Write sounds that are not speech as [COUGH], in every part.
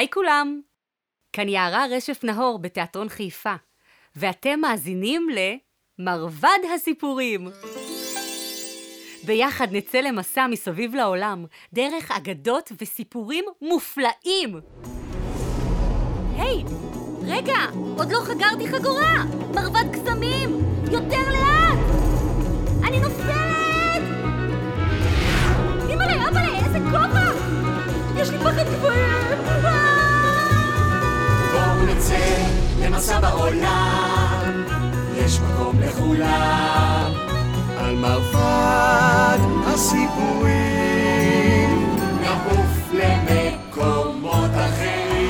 היי כולם! כאן יערה רשף נהור בתיאטרון חיפה, ואתם מאזינים ל"מרבד הסיפורים". ביחד נצא למסע מסביב לעולם, דרך אגדות וסיפורים מופלאים! היי, רגע, עוד לא חגרתי חגורה! מרבד קסמים! יותר לאט! אני נופלת! אימא'לה, אבא'לה, איזה כובע! יש לי פחד גבוהים! נצא למסע בעולם, יש מקום לכולם. על מרבד הסיפורים, נעוף למקומות אחרים.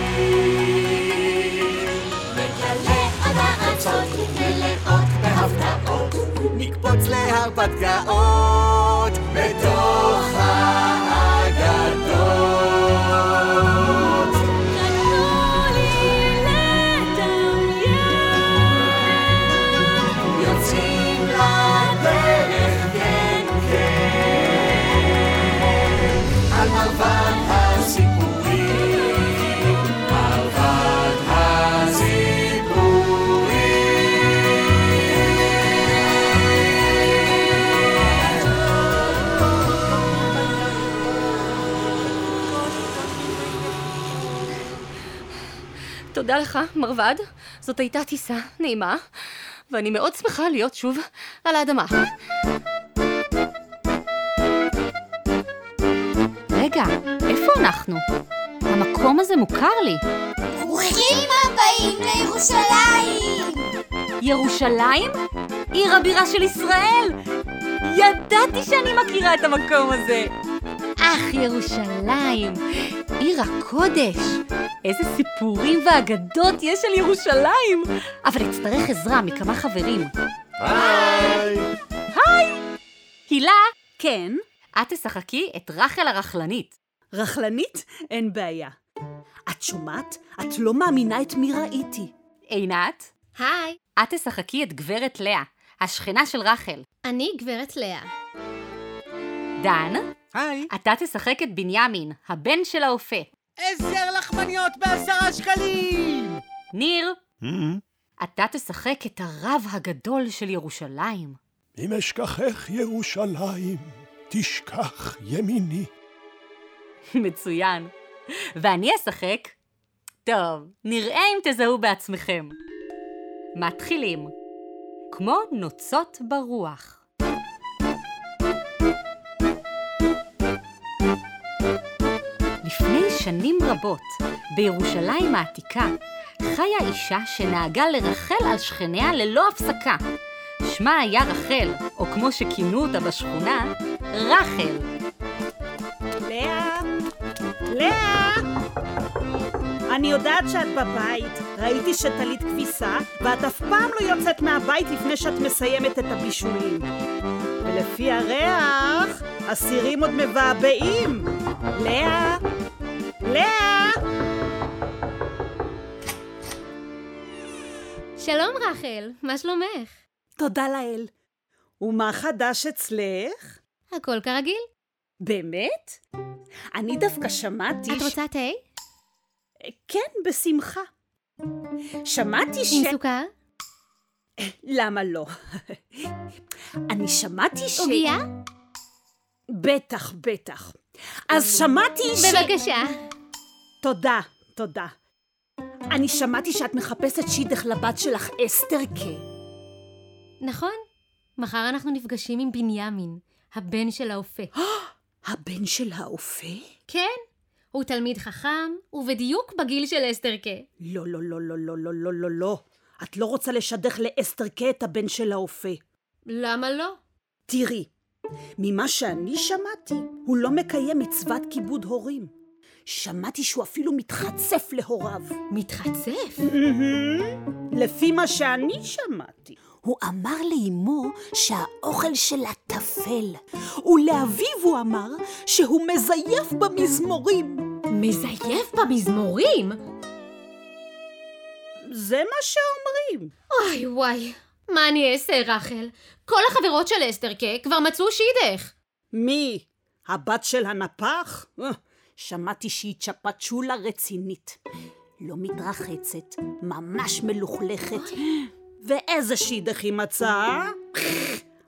נגלה עד הארצות מלאות בהפתעות, נקפוץ להרפתקאות תודה לך, מרבד. זאת הייתה טיסה נעימה, ואני מאוד שמחה להיות שוב על האדמה. רגע, איפה אנחנו? המקום הזה מוכר לי. ברוכים הבאים לירושלים! ירושלים? עיר הבירה של ישראל! ידעתי שאני מכירה את המקום הזה! אך ירושלים, עיר הקודש! איזה סיפורים ואגדות יש על ירושלים! אבל אצטרך עזרה מכמה חברים. היי! הילה, כן, את תשחקי את רחל הרכלנית. רכלנית? אין בעיה. את שומעת? את לא מאמינה את מי ראיתי. עינת, היי, את תשחקי את גברת לאה, השכנה של רחל. אני גברת לאה. דן, היי, אתה תשחק את בנימין, הבן של האופה. עשר לחמניות בעשרה שקלים! ניר, אתה תשחק את הרב הגדול של ירושלים. אם אשכחך ירושלים, תשכח ימיני. [LAUGHS] מצוין. ואני אשחק? טוב, נראה אם תזהו בעצמכם. מתחילים. כמו נוצות ברוח. שנים רבות, בירושלים העתיקה, חיה אישה שנהגה לרחל על שכניה ללא הפסקה. שמה היה רחל, או כמו שכינו אותה בשכונה, רחל. לאה! לאה! אני יודעת שאת בבית, ראיתי שטלית כביסה, ואת אף פעם לא יוצאת מהבית לפני שאת מסיימת את הבישולים. ולפי הריח, הסירים עוד מבעבעים. לאה! שלום רחל, מה שלומך? תודה לאל. ומה חדש אצלך? הכל כרגיל. באמת? אני דווקא שמעתי את רוצה תה? כן, בשמחה. שמעתי ש... עם סוכר? למה לא? אני שמעתי ש... עוגיה? בטח, בטח. אז שמעתי ש... בבקשה. תודה, תודה. אני שמעתי שאת מחפשת שידך לבת שלך אסתרקה. נכון. מחר אנחנו נפגשים עם בנימין, הבן של האופה. [GASPS] הבן של האופה? כן, הוא תלמיד חכם, ובדיוק בגיל של אסתרקה. לא, לא, לא, לא, לא, לא, לא, לא, לא. את לא רוצה לשדך לאסתרקה את הבן של האופה. למה לא? תראי, ממה שאני שמעתי, הוא לא מקיים מצוות כיבוד הורים. שמעתי שהוא אפילו מתחצף להוריו. מתחצף? לפי מה שאני שמעתי. הוא אמר לאמו שהאוכל שלה טפל. ולאביו הוא אמר שהוא מזייף במזמורים. מזייף במזמורים? זה מה שאומרים. אוי וואי, מה אני אעשה, רחל? כל החברות של אסתרקה כבר מצאו שידך. מי? הבת של הנפח? שמעתי שהיא צ'פצ'ולה רצינית. לא מתרחצת, ממש מלוכלכת. ואיזה שידך היא מצאה?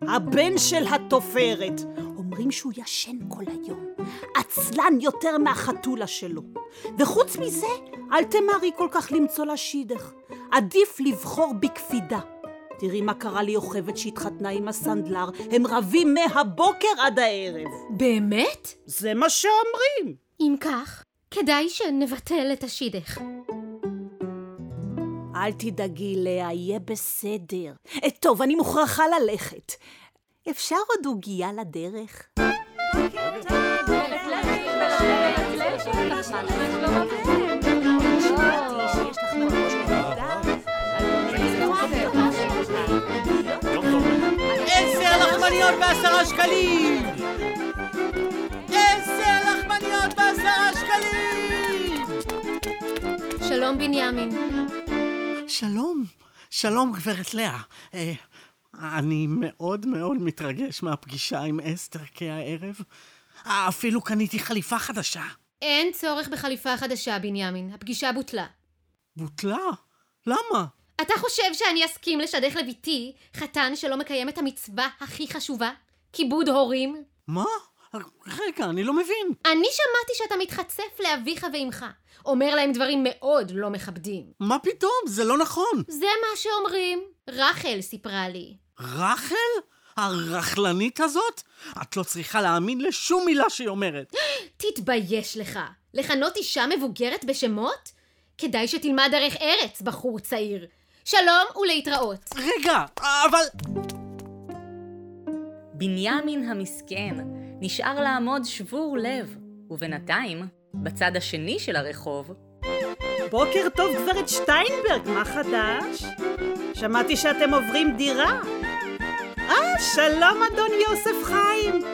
הבן של התופרת. אומרים שהוא ישן כל היום. עצלן יותר מהחתולה שלו. וחוץ מזה, אל תמהרי כל כך למצוא לה שידך. עדיף לבחור בקפידה. תראי מה קרה ליוכבת שהתחתנה עם הסנדלר. הם רבים מהבוקר עד הערב. באמת? זה מה שאומרים. אם כך, כדאי שנבטל את השידך. אל תדאגי, לאה, יהיה בסדר. אה, טוב, אני מוכרחה ללכת. אפשר עוד עוגייה לדרך? עשר לחמניות בעשרה שקלים! שלום בנימין. שלום, שלום גברת לאה. אה, אני מאוד מאוד מתרגש מהפגישה עם אסתר כהערב. אה, אפילו קניתי חליפה חדשה. אין צורך בחליפה חדשה, בנימין. הפגישה בוטלה. בוטלה? למה? אתה חושב שאני אסכים לשדך לביתי חתן שלא מקיים את המצווה הכי חשובה? כיבוד הורים? מה? רגע, אני לא מבין. אני שמעתי שאתה מתחצף לאביך ואמך. אומר להם דברים מאוד לא מכבדים. מה פתאום? זה לא נכון. זה מה שאומרים. רחל סיפרה לי. רחל? הרכלנית הזאת? את לא צריכה להאמין לשום מילה שהיא אומרת. [GASPS] תתבייש לך. לכנות אישה מבוגרת בשמות? כדאי שתלמד דרך ארץ, בחור צעיר. שלום ולהתראות. רגע, אבל... בנימין המסכן נשאר לעמוד שבור לב, ובינתיים, בצד השני של הרחוב, בוקר טוב, גברת שטיינברג, מה חדש? שמעתי שאתם עוברים דירה. אה, שלום, אדון יוסף חיים.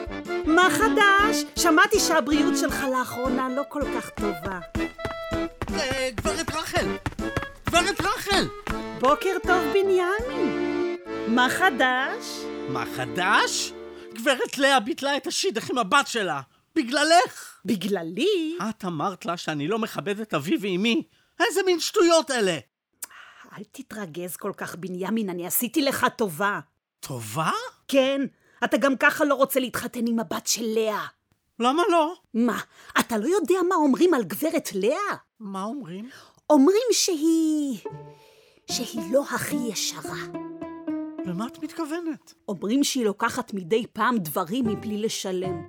מה חדש? שמעתי שהבריאות שלך לאחרונה לא כל כך טובה. אה, גברת רחל! גברת רחל! בוקר טוב, בנימין. מה חדש? מה חדש? גברת לאה ביטלה את השידך עם הבת שלה. בגללך! בגללי? את אמרת לה שאני לא מכבד את אבי ואמי. איזה מין שטויות אלה? אל תתרגז כל כך, בנימין, אני עשיתי לך טובה. טובה? כן, אתה גם ככה לא רוצה להתחתן עם הבת של לאה. למה לא? מה, אתה לא יודע מה אומרים על גברת לאה? מה אומרים? אומרים שהיא... שהיא לא הכי ישרה. למה את מתכוונת? אומרים שהיא לוקחת מדי פעם דברים מבלי לשלם.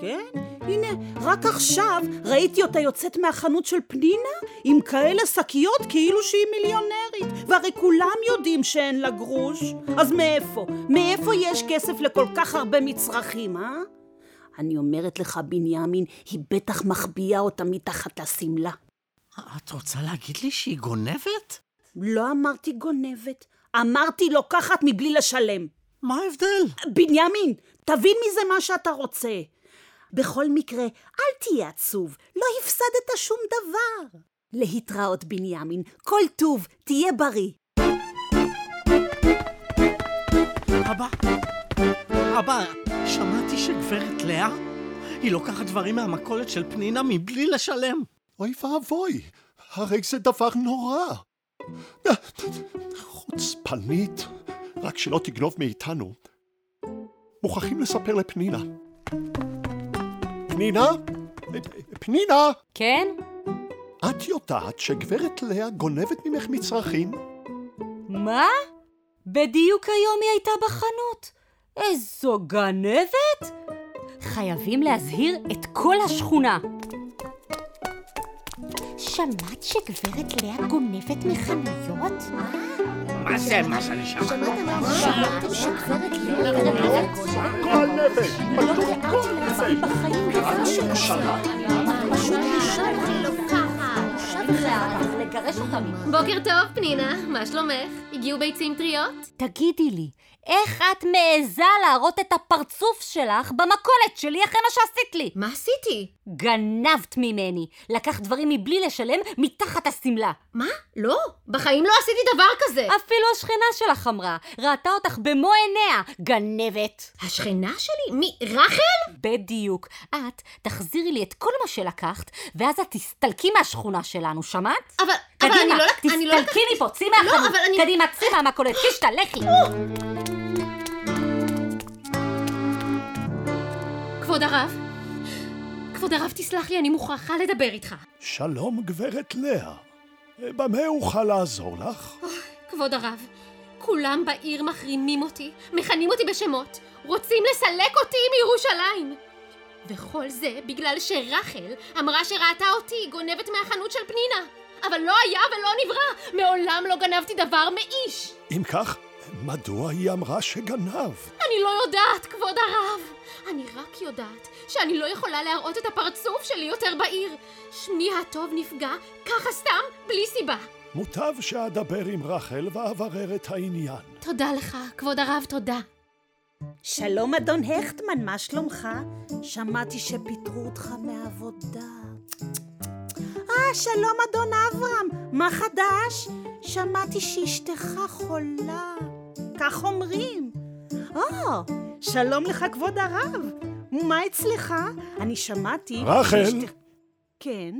כן? הנה, רק עכשיו ראיתי אותה יוצאת מהחנות של פנינה עם כאלה שקיות כאילו שהיא מיליונרית. והרי כולם יודעים שאין לה גרוש. אז מאיפה? מאיפה יש כסף לכל כך הרבה מצרכים, אה? אני אומרת לך, בנימין, היא בטח מחביאה אותה מתחת לשמלה. את רוצה להגיד לי שהיא גונבת? לא אמרתי גונבת, אמרתי לוקחת מבלי לשלם. מה ההבדל? בנימין, תבין מזה מה שאתה רוצה. בכל מקרה, אל תהיה עצוב, לא הפסדת שום דבר. להתראות, בנימין, כל טוב, תהיה בריא. אבא, אבא, שמעתי שגברת לאה, היא לוקחת דברים מהמכולת של פנינה מבלי לשלם. אוי ואבוי, הרי זה דבר נורא. חוצפנית, רק שלא תגנוב מאיתנו. מוכרחים לספר לפנינה. פנינה? פנינה! כן? את יודעת שגברת לאה גונבת ממך מצרכים? מה? בדיוק היום היא הייתה בחנות. איזו גנבת? חייבים להזהיר את כל השכונה. שמעת שגברת לאה גונבת מחנויות? מה זה מה שאני שמעתי? שמעתם שגברת לאה גועל נפש! פשוט גועל נפש! בחיים דבר שלה. פשוט אישה לגרש אותה מפה. בוקר טוב, פנינה, מה שלומך? הגיעו ביצים טריות? תגידי לי, איך את מעיזה להראות את הפרצוף שלך במכולת שלי אחרי מה שעשית לי? מה עשיתי? גנבת ממני. לקחת דברים מבלי לשלם מתחת השמלה. מה? לא, בחיים לא עשיתי דבר כזה. אפילו השכנה שלך אמרה, ראתה אותך במו עיניה, גנבת. השכנה שלי? מי? רחל? בדיוק. את תחזירי לי את כל מה שלקחת, ואז את תסתלקי מהשכונה שלנו, שמעת? אבל, אבל אני קדימה, לא. אני לא תסתלקי. מפה, צאי לא, מהחנות. אני- קדימה, צאי מהמכולת, קישטה, לכי. כבוד הרב? כבוד הרב, תסלח לי, אני מוכרחה לדבר איתך. שלום, גברת לאה. במה אוכל לעזור לך? כבוד הרב, כולם בעיר מחרימים אותי, מכנים אותי בשמות, רוצים לסלק אותי מירושלים. וכל זה בגלל שרחל אמרה שראתה אותי גונבת מהחנות של פנינה. אבל לא היה ולא נברא, מעולם לא גנבתי דבר מאיש. אם כך, מדוע היא אמרה שגנב? אני לא יודעת, כבוד הרב. אני רק יודעת שאני לא יכולה להראות את הפרצוף שלי יותר בעיר. שמי הטוב נפגע, ככה סתם, בלי סיבה. מוטב שאדבר עם רחל ואברר את העניין. תודה לך, כבוד הרב, תודה. שלום, אדון הכטמן, מה שלומך? שמעתי שפיטרו אותך מהעבודה. אה, שלום, אדון אברהם, מה חדש? שמעתי שאשתך חולה. כך אומרים. או, שלום לך, כבוד הרב. מה אצלך? אני שמעתי... רחל? שאשתך- כן?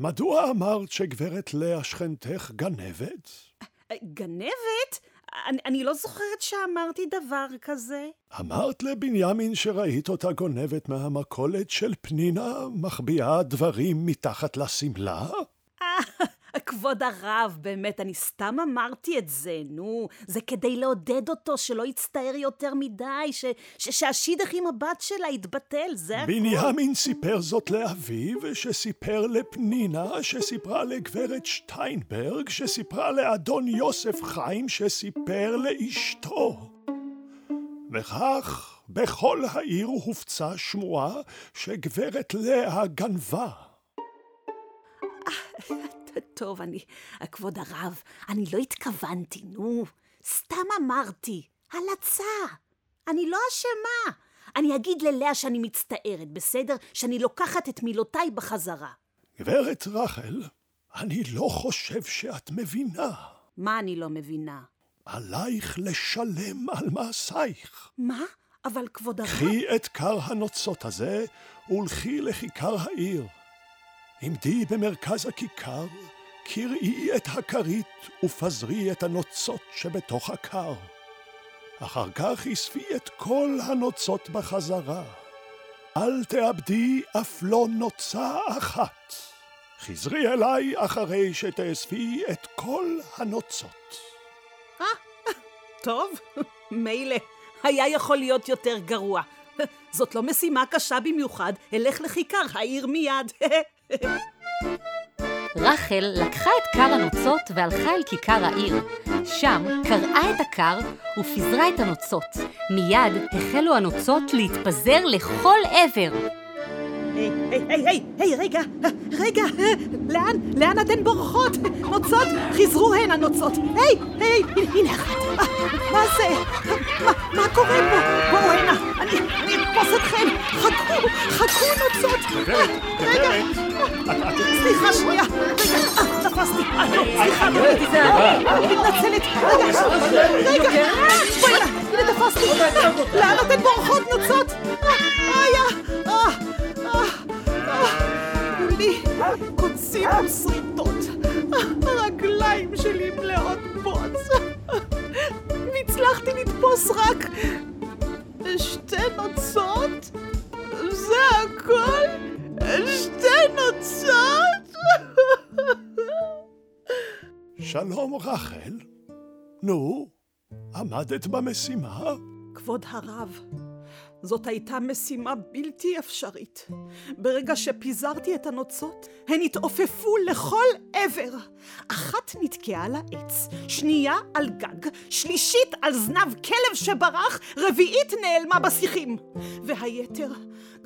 מדוע אמרת שגברת לאה שכנתך גנבת? אה, גנבת? אני, אני לא זוכרת שאמרתי דבר כזה. אמרת לבנימין שראית אותה גונבת מהמכולת של פנינה, מחביאה דברים מתחת לשמלה? כבוד הרב, באמת, אני סתם אמרתי את זה, נו. זה כדי לעודד אותו, שלא יצטער יותר מדי, ש, ש, שהשידך עם הבת שלה יתבטל, זה הכול. בנימין סיפר זאת לאביו, שסיפר לפנינה, שסיפרה לגברת שטיינברג, שסיפרה לאדון יוסף חיים, שסיפר לאשתו. וכך בכל העיר הופצה שמועה שגברת לאה גנבה. טוב, אני... כבוד הרב, אני לא התכוונתי, נו. סתם אמרתי. הלצה. אני לא אשמה. אני אגיד ללאה שאני מצטערת, בסדר? שאני לוקחת את מילותיי בחזרה. גברת רחל, אני לא חושב שאת מבינה. מה אני לא מבינה? עלייך לשלם על מעשייך. מה? אבל כבוד הרב... קחי את כר הנוצות הזה ולכי לכיכר העיר. עמדי במרכז הכיכר, קראי את הכרית ופזרי את הנוצות שבתוך הכר. אחר כך אספי את כל הנוצות בחזרה. אל תאבדי אף לא נוצה אחת. חזרי אליי אחרי שתאספי את כל הנוצות. טוב, מילא. היה יכול להיות יותר גרוע. זאת לא משימה קשה במיוחד, אלך לכיכר העיר מיד. [LAUGHS] רחל לקחה את כר הנוצות והלכה אל כיכר העיר. שם קרעה את הכר ופיזרה את הנוצות. מיד החלו הנוצות להתפזר לכל עבר. היי, היי, היי, היי, רגע, רגע, לאן, לאן אתן בורחות? נוצות, חזרו הנה נוצות. היי, היי, הנה אחת. אה, מה זה? מה, מה קורה פה? בואו הנה, אני, אני אתפוס אתכם. חכו, חכו נוצות. גברת, רגע, גברת, סליחה שנייה, רגע, אה, תפסתי. אה, לא, סליחה, לא ראיתי זה. אה, אני מתנצלת. רגע, רגע, בואי הנה, תפסתי. לאן אתן בורחות נוצות? אה, אה, אה, אה, אה, לי קוצים ושריטות. הרגליים שלי מלאות בוץ. והצלחתי לתפוס רק שתי נוצות? זה הכל? נוצות? שלום רחל. נו, עמדת במשימה? כבוד הרב, זאת הייתה משימה בלתי אפשרית. ברגע שפיזרתי את הנוצות, הן התעופפו לכל עבר. אחת נתקעה על העץ, שנייה על גג, שלישית על זנב כלב שברח, רביעית נעלמה בשיחים. והיתר,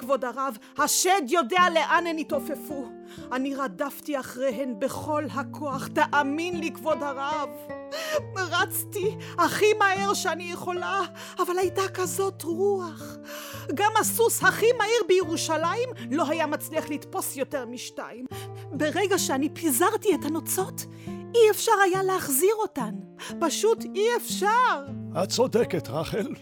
כבוד הרב, השד יודע לאן הן התעופפו. אני רדפתי אחריהן בכל הכוח, תאמין לי, כבוד הרב. רצתי הכי מהר שאני יכולה, אבל הייתה כזאת רוח. גם הסוס הכי מהיר בירושלים לא היה מצליח לתפוס יותר משתיים. ברגע שאני פיזרתי את הנוצות, אי אפשר היה להחזיר אותן. פשוט אי אפשר. את צודקת, רחל.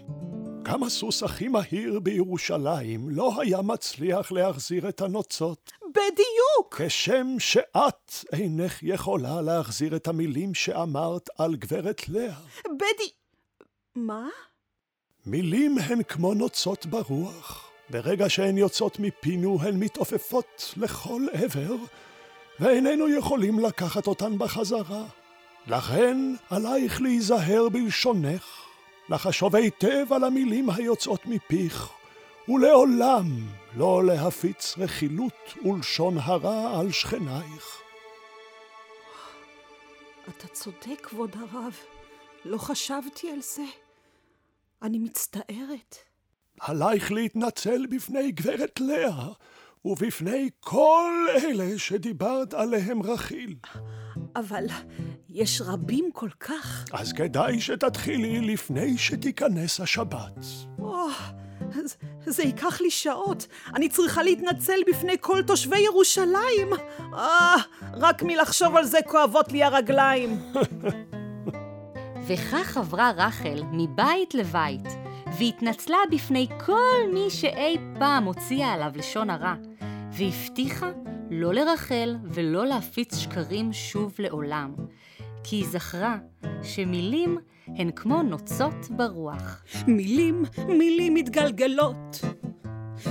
גם הסוס הכי מהיר בירושלים לא היה מצליח להחזיר את הנוצות. בדיוק! כשם שאת אינך יכולה להחזיר את המילים שאמרת על גברת לאה. בדי... מה? מילים הן כמו נוצות ברוח. ברגע שהן יוצאות מפינו, הן מתעופפות לכל עבר, ואיננו יכולים לקחת אותן בחזרה. לכן עלייך להיזהר בלשונך, לחשוב היטב על המילים היוצאות מפיך, ולעולם לא להפיץ רכילות ולשון הרע על שכנייך. אתה צודק, כבוד הרב. לא חשבתי על זה. אני מצטערת. עלייך להתנצל בפני גברת לאה, ובפני כל אלה שדיברת עליהם רכיל. אבל יש רבים כל כך. אז כדאי שתתחילי לפני שתיכנס השבת. או, זה, זה ייקח לי שעות. אני צריכה להתנצל בפני כל תושבי ירושלים. אה, רק מלחשוב על זה כואבות לי הרגליים. [LAUGHS] וכך עברה רחל מבית לבית, והתנצלה בפני כל מי שאי פעם הוציאה עליו לשון הרע, והבטיחה לא לרחל ולא להפיץ שקרים שוב לעולם, כי היא זכרה שמילים הן כמו נוצות ברוח. מילים, מילים מתגלגלות.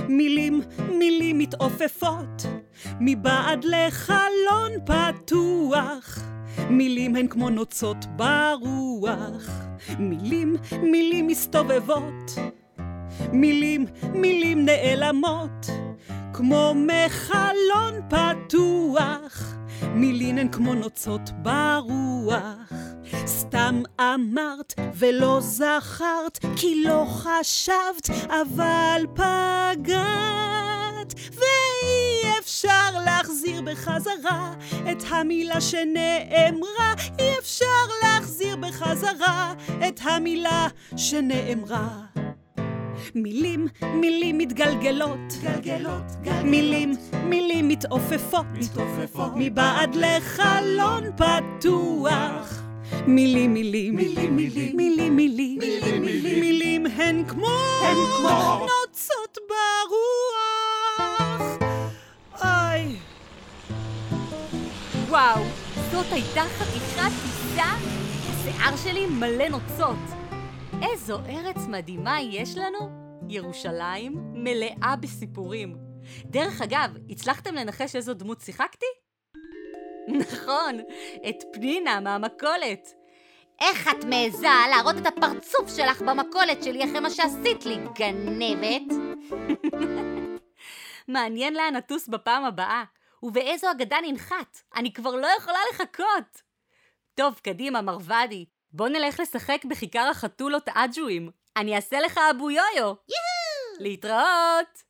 מילים, מילים מתעופפות. מבעד לחלון פתוח. מילים הן כמו נוצות ברוח. מילים, מילים מסתובבות. מילים, מילים נעלמות. כמו מחלון פתוח. מילים הן כמו נוצות ברוח. סתם אמרת ולא זכרת, כי לא חשבת, אבל פגעת. ואי אפשר להחזיר בחזרה את המילה שנאמרה, אי אפשר להחזיר בחזרה את המילה שנאמרה. מילים, מילים מתגלגלות, גלגלות, גלגלות. מילים, מילים מתעופפות, מתעופפות. מבעד לחלון פתוח. מילים, מילים, מילים, מילים, מילים, מילים, מילים, מילים, מילים הן כמו, הן כמו נוצות ברוח. אוי, וואו, זאת הייתה חתיכת טיסה? השיער שלי מלא נוצות. איזו ארץ מדהימה יש לנו? ירושלים מלאה בסיפורים. דרך אגב, הצלחתם לנחש איזו דמות שיחקתי? [LAUGHS] נכון, את פנינה מהמכולת. איך את מעיזה להראות את הפרצוף שלך במכולת שלי אחרי מה שעשית לי, גנבת? [LAUGHS] מעניין לאן נטוס בפעם הבאה, ובאיזו אגדה ננחת. אני כבר לא יכולה לחכות. טוב, קדימה, מרוודי. בוא נלך לשחק בכיכר החתולות האג'ואים. אני אעשה לך אבו יויו. יואו! להתראות!